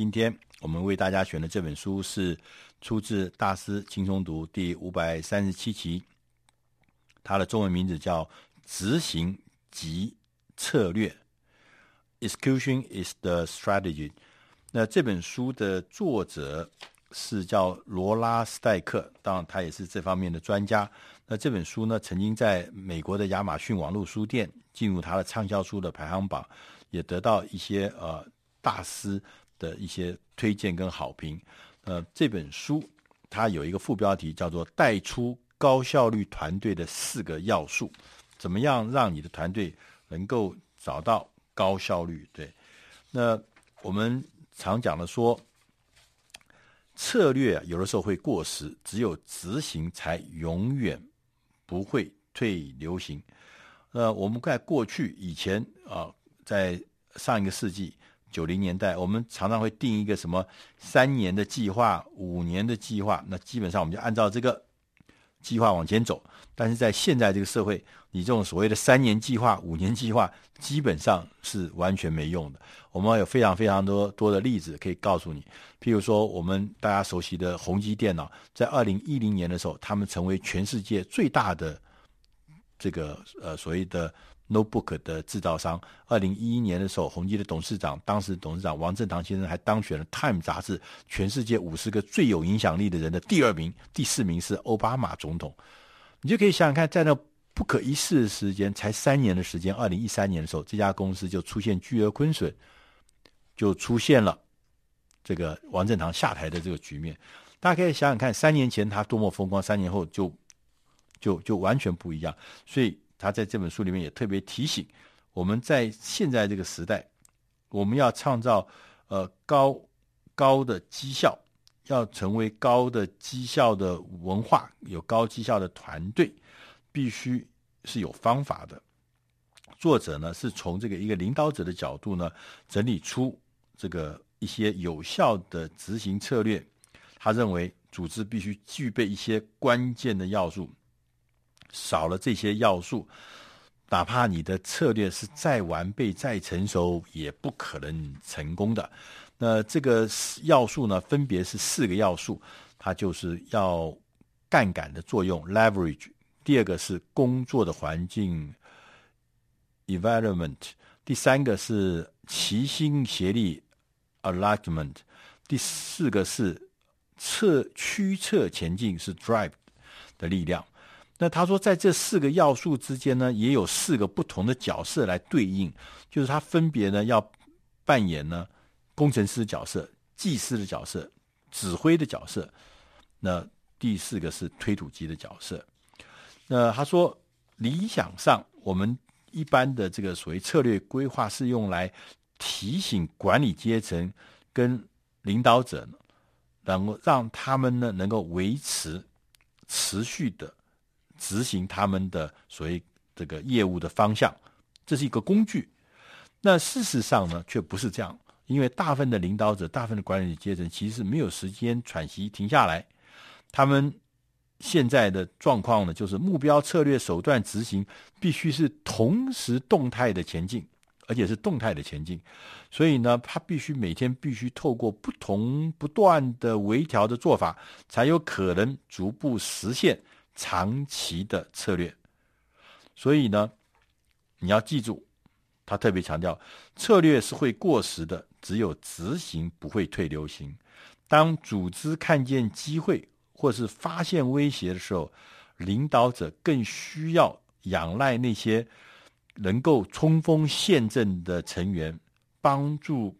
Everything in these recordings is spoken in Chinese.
今天我们为大家选的这本书是出自《大师轻松读》第五百三十七期，它的中文名字叫《执行即策略》，Execution is the strategy。那这本书的作者是叫罗拉斯戴克，当然他也是这方面的专家。那这本书呢，曾经在美国的亚马逊网络书店进入他的畅销书的排行榜，也得到一些呃大师的一些推荐跟好评。呃，这本书它有一个副标题叫做“带出高效率团队的四个要素”，怎么样让你的团队能够找到高效率？对，那我们常讲的说，策略有的时候会过时，只有执行才永远不会退流行。呃，我们在过去以前啊、在上一个世纪九零年代，我们常常会定一个什么三年的计划、五年的计划，那基本上我们就按照这个计划往前走。但是在现在这个社会，你这种所谓的三年计划、五年计划，基本上是完全没用的。我们有非常非常多多的例子可以告诉你，譬如说，我们大家熟悉的宏基电脑，在二零一零年的时候，他们成为全世界最大的这个呃所谓的 notebook 的制造商。二零一一年的时候，宏基的董事长，当时董事长王振堂先生还当选了《Time》杂志全世界五十个最有影响力的人的第二名，第四名是奥巴马总统。你就可以想想看，在那不可一世的时间，才三年的时间，二零一三年的时候，这家公司就出现巨额亏损，就出现了这个王振堂下台的这个局面。大家可以想想看，三年前他多么风光，三年后就就就完全不一样。所以他在这本书里面也特别提醒我们，在现在这个时代，我们要创造呃高高的绩效。要成为高的绩效的文化，有高绩效的团队，必须是有方法的。作者呢是从这个一个领导者的角度呢，整理出这个一些有效的执行策略。他认为组织必须具备一些关键的要素，少了这些要素，哪怕你的策略是再完备、再成熟，也不可能成功的。那这个要素呢，分别是四个要素，它就是要杠杆的作用 （leverage）。第二个是工作的环境 （environment）。第三个是齐心协力 （alignment）。第四个是策驱策前进是 drive 的力量。那他说，在这四个要素之间呢，也有四个不同的角色来对应，就是他分别呢要扮演呢。工程师的角色、技师的角色、指挥的角色，那第四个是推土机的角色。那他说，理想上我们一般的这个所谓策略规划是用来提醒管理阶层跟领导者，能够让他们呢能够维持持续的执行他们的所谓这个业务的方向，这是一个工具。那事实上呢，却不是这样。因为大部分的领导者、大部分的管理阶层其实没有时间喘息、停下来。他们现在的状况呢，就是目标、策略、手段执行必须是同时动态的前进，而且是动态的前进。所以呢，他必须每天必须透过不同、不断的微调的做法，才有可能逐步实现长期的策略。所以呢，你要记住，他特别强调，策略是会过时的。只有执行不会退流行。当组织看见机会或是发现威胁的时候，领导者更需要仰赖那些能够冲锋陷阵的成员，帮助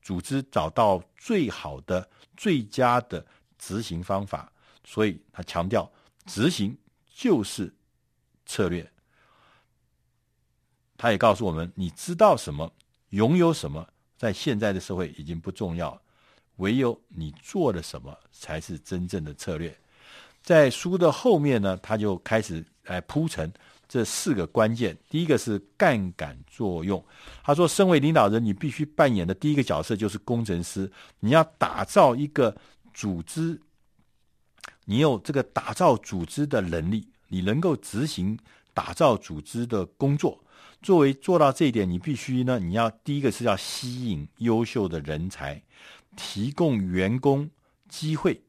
组织找到最好的、最佳的执行方法。所以他强调，执行就是策略。他也告诉我们：你知道什么，拥有什么。在现在的社会已经不重要，唯有你做了什么才是真正的策略。在书的后面呢，他就开始来铺陈这四个关键。第一个是杠杆作用，他说，身为领导人，你必须扮演的第一个角色就是工程师，你要打造一个组织，你有这个打造组织的能力，你能够执行打造组织的工作。作为做到这一点，你必须呢，你要第一个是要吸引优秀的人才，提供员工机会，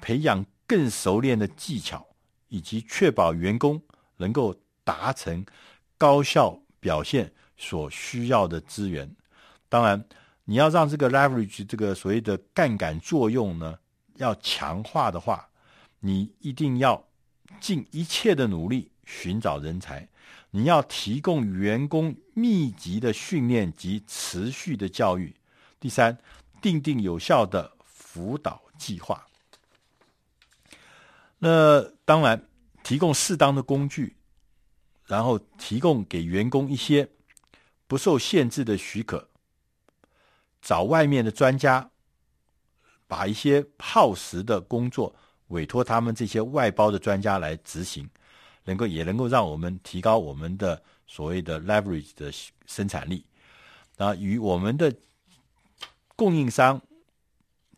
培养更熟练的技巧，以及确保员工能够达成高效表现所需要的资源。当然，你要让这个 leverage 这个所谓的杠杆作用呢，要强化的话，你一定要尽一切的努力寻找人才。你要提供员工密集的训练及持续的教育。第三，定定有效的辅导计划。那当然，提供适当的工具，然后提供给员工一些不受限制的许可。找外面的专家，把一些耗时的工作委托他们这些外包的专家来执行，能够也能够让我们提高我们的所谓的 leverage 的生产力，啊，与我们的供应商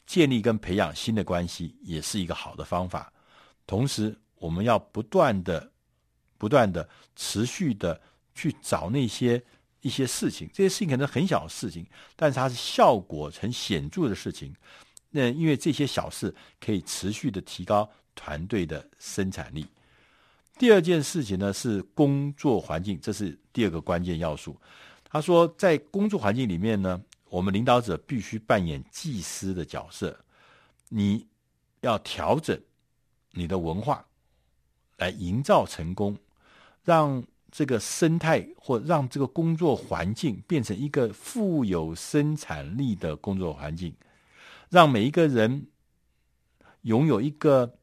建立跟培养新的关系，也是一个好的方法。同时，我们要不断的、不断的、持续的去找那些。一些事情，这些事情可能很小的事情，但是它是效果很显著的事情。那因为这些小事可以持续的提高团队的生产力。第二件事情呢，是工作环境，这是第二个关键要素。他说，在工作环境里面呢，我们领导者必须扮演技师的角色，你要调整你的文化，来营造成功，让。这个生态或让这个工作环境变成一个富有生产力的工作环境，让每一个人拥有一个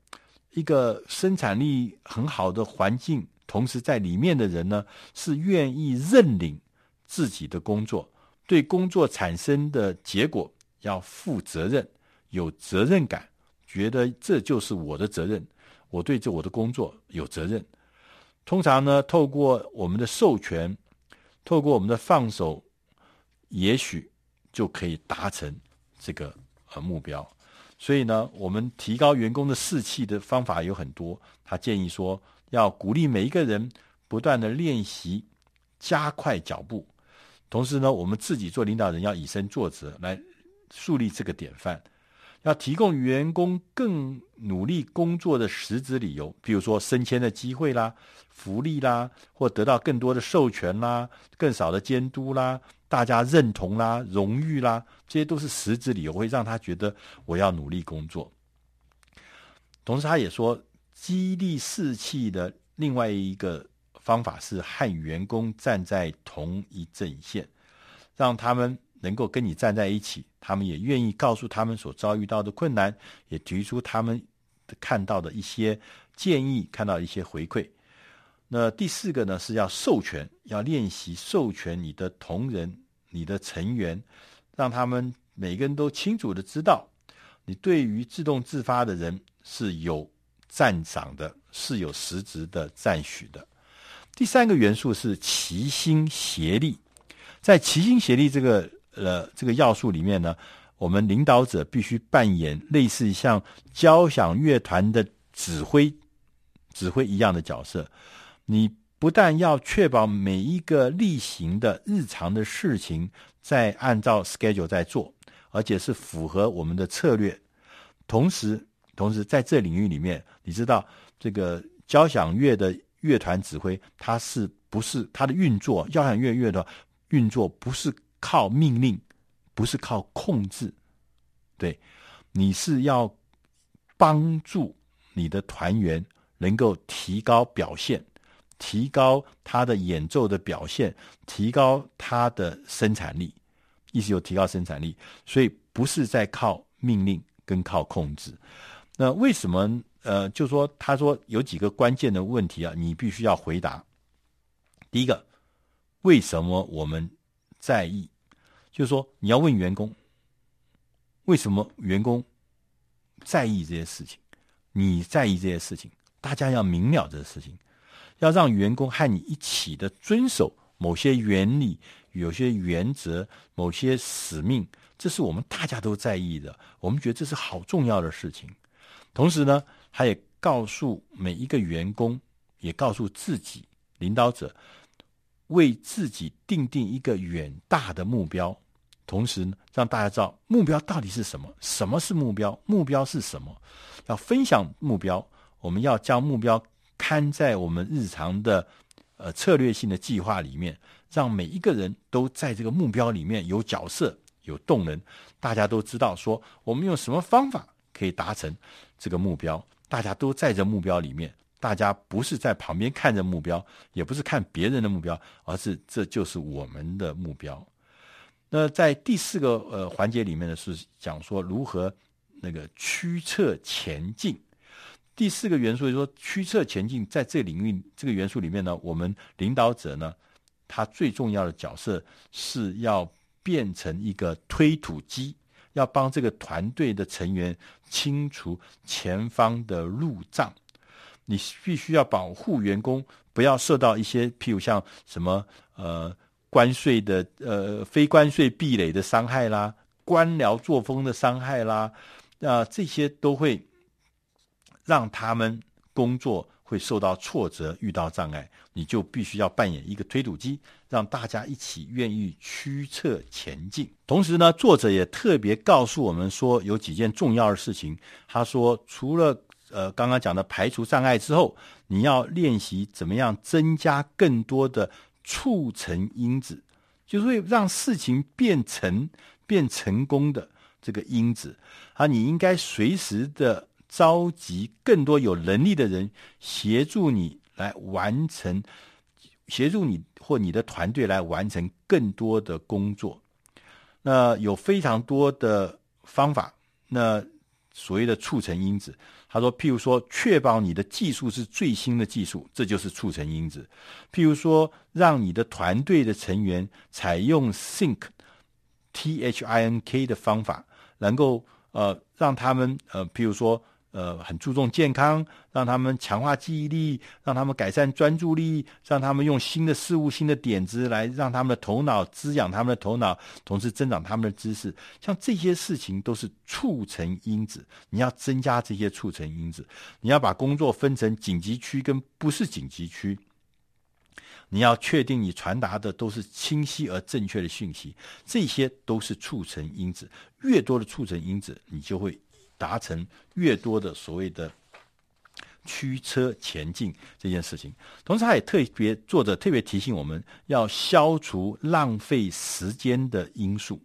一个生产力很好的环境，同时在里面的人呢，是愿意认领自己的工作，对工作产生的结果要负责任，有责任感，觉得这就是我的责任，我对这我的工作有责任。通常呢，透过我们的授权，透过我们的放手，也许就可以达成这个呃目标。所以呢，我们提高员工的士气的方法有很多。他建议说，要鼓励每一个人不断的练习，加快脚步。同时呢，我们自己做领导人要以身作则，来树立这个典范。要提供员工更努力工作的实质理由，比如说升迁的机会啦、福利啦，或得到更多的授权啦、更少的监督啦、大家认同啦、荣誉啦，这些都是实质理由，会让他觉得我要努力工作。同时，他也说，激励士气的另外一个方法是和员工站在同一阵线，让他们。能够跟你站在一起，他们也愿意告诉他们所遭遇到的困难，也提出他们看到的一些建议，看到一些回馈。那第四个呢，是要授权，要练习授权你的同仁、你的成员，让他们每个人都清楚的知道，你对于自动自发的人是有赞赏的，是有实质的赞许的。第三个元素是齐心协力，在齐心协力这个。呃，这个要素里面呢，我们领导者必须扮演类似像交响乐团的指挥、指挥一样的角色。你不但要确保每一个例行的日常的事情在按照 schedule 在做，而且是符合我们的策略。同时，同时在这领域里面，你知道这个交响乐的乐团指挥，它是不是它的运作？交响乐乐的运作不是。靠命令，不是靠控制，对，你是要帮助你的团员能够提高表现，提高他的演奏的表现，提高他的生产力，意思有提高生产力，所以不是在靠命令跟靠控制。那为什么？呃，就说他说有几个关键的问题啊，你必须要回答。第一个，为什么我们？在意，就是说你要问员工，为什么员工在意这些事情？你在意这些事情，大家要明了这个事情，要让员工和你一起的遵守某些原理、有些原则、某些使命，这是我们大家都在意的。我们觉得这是好重要的事情。同时呢，他也告诉每一个员工，也告诉自己领导者。为自己定定一个远大的目标，同时呢，让大家知道目标到底是什么？什么是目标？目标是什么？要分享目标，我们要将目标看在我们日常的呃策略性的计划里面，让每一个人都在这个目标里面有角色、有动能。大家都知道说，我们用什么方法可以达成这个目标？大家都在这目标里面。大家不是在旁边看着目标，也不是看别人的目标，而是这就是我们的目标。那在第四个呃环节里面呢，是讲说如何那个驱策前进。第四个元素就是说驱策前进，在这领域这个元素里面呢，我们领导者呢，他最重要的角色是要变成一个推土机，要帮这个团队的成员清除前方的路障。你必须要保护员工，不要受到一些譬如像什么呃关税的呃非关税壁垒的伤害啦，官僚作风的伤害啦，啊、这些都会让他们工作会受到挫折，遇到障碍，你就必须要扮演一个推土机，让大家一起愿意驱策前进。同时呢，作者也特别告诉我们说，有几件重要的事情。他说，除了呃，刚刚讲的排除障碍之后，你要练习怎么样增加更多的促成因子，就是会让事情变成变成功的这个因子啊。你应该随时的召集更多有能力的人协助你来完成，协助你或你的团队来完成更多的工作。那有非常多的方法，那所谓的促成因子。他说：“譬如说，确保你的技术是最新的技术，这就是促成因子。譬如说，让你的团队的成员采用 Think，T H I N K 的方法，能够呃让他们呃譬如说。”呃，很注重健康，让他们强化记忆力，让他们改善专注力，让他们用新的事物、新的点子来让他们的头脑滋养他们的头脑，同时增长他们的知识。像这些事情都是促成因子，你要增加这些促成因子，你要把工作分成紧急区跟不是紧急区，你要确定你传达的都是清晰而正确的讯息，这些都是促成因子。越多的促成因子，你就会。达成越多的所谓的驱车前进这件事情，同时他也特别作者特别提醒我们要消除浪费时间的因素。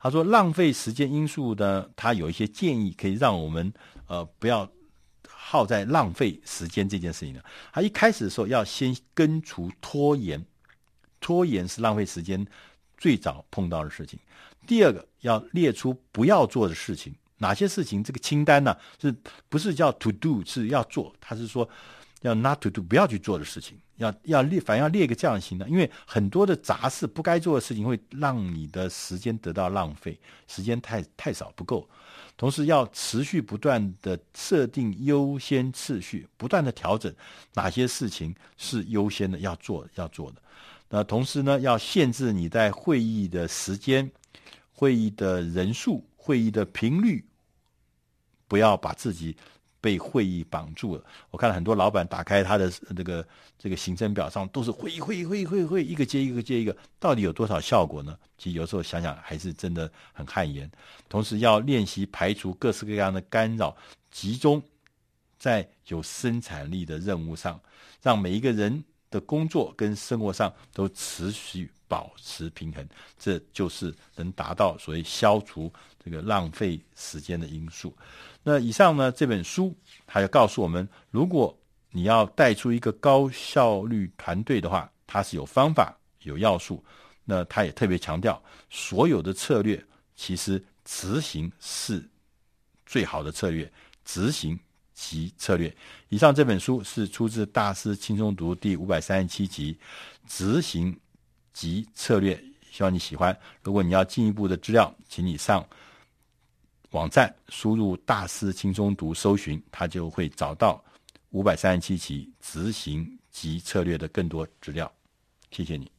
他说，浪费时间因素呢，他有一些建议可以让我们呃不要耗在浪费时间这件事情呢。他一开始的时候要先根除拖延，拖延是浪费时间最早碰到的事情。第二个要列出不要做的事情。哪些事情？这个清单呢、是不是叫 to do 是要做？他是说要 not to do 不要去做的事情，要要列，反正要列个这样的清单。因为很多的杂事不该做的事情，会让你的时间得到浪费，时间太太少不够。同时要持续不断的设定优先次序，不断的调整哪些事情是优先的要做要做的。那同时呢，要限制你在会议的时间、会议的人数。会议的频率，不要把自己被会议绑住了。我看了很多老板打开他的这个这个行程表上都是会议会议会议会议会议，一个接一个接一个，到底有多少效果呢？其实有时候想想还是真的很汗颜。同时要练习排除各式各样的干扰，集中在有生产力的任务上，让每一个人的工作跟生活上都持续保持平衡，这就是能达到所谓消除。这个浪费时间的因素。那以上呢，这本书它要告诉我们，如果你要带出一个高效率团队的话，它是有方法、有要素。那他也特别强调，所有的策略其实执行是最好的策略，执行即策略。以上这本书是出自《大师轻松读》第五百三十七集，执行及策略。希望你喜欢。如果你要进一步的资料，请你上。网站输入“大师轻松读”，搜寻，他就会找到五百三十七期执行及策略的更多资料。谢谢你。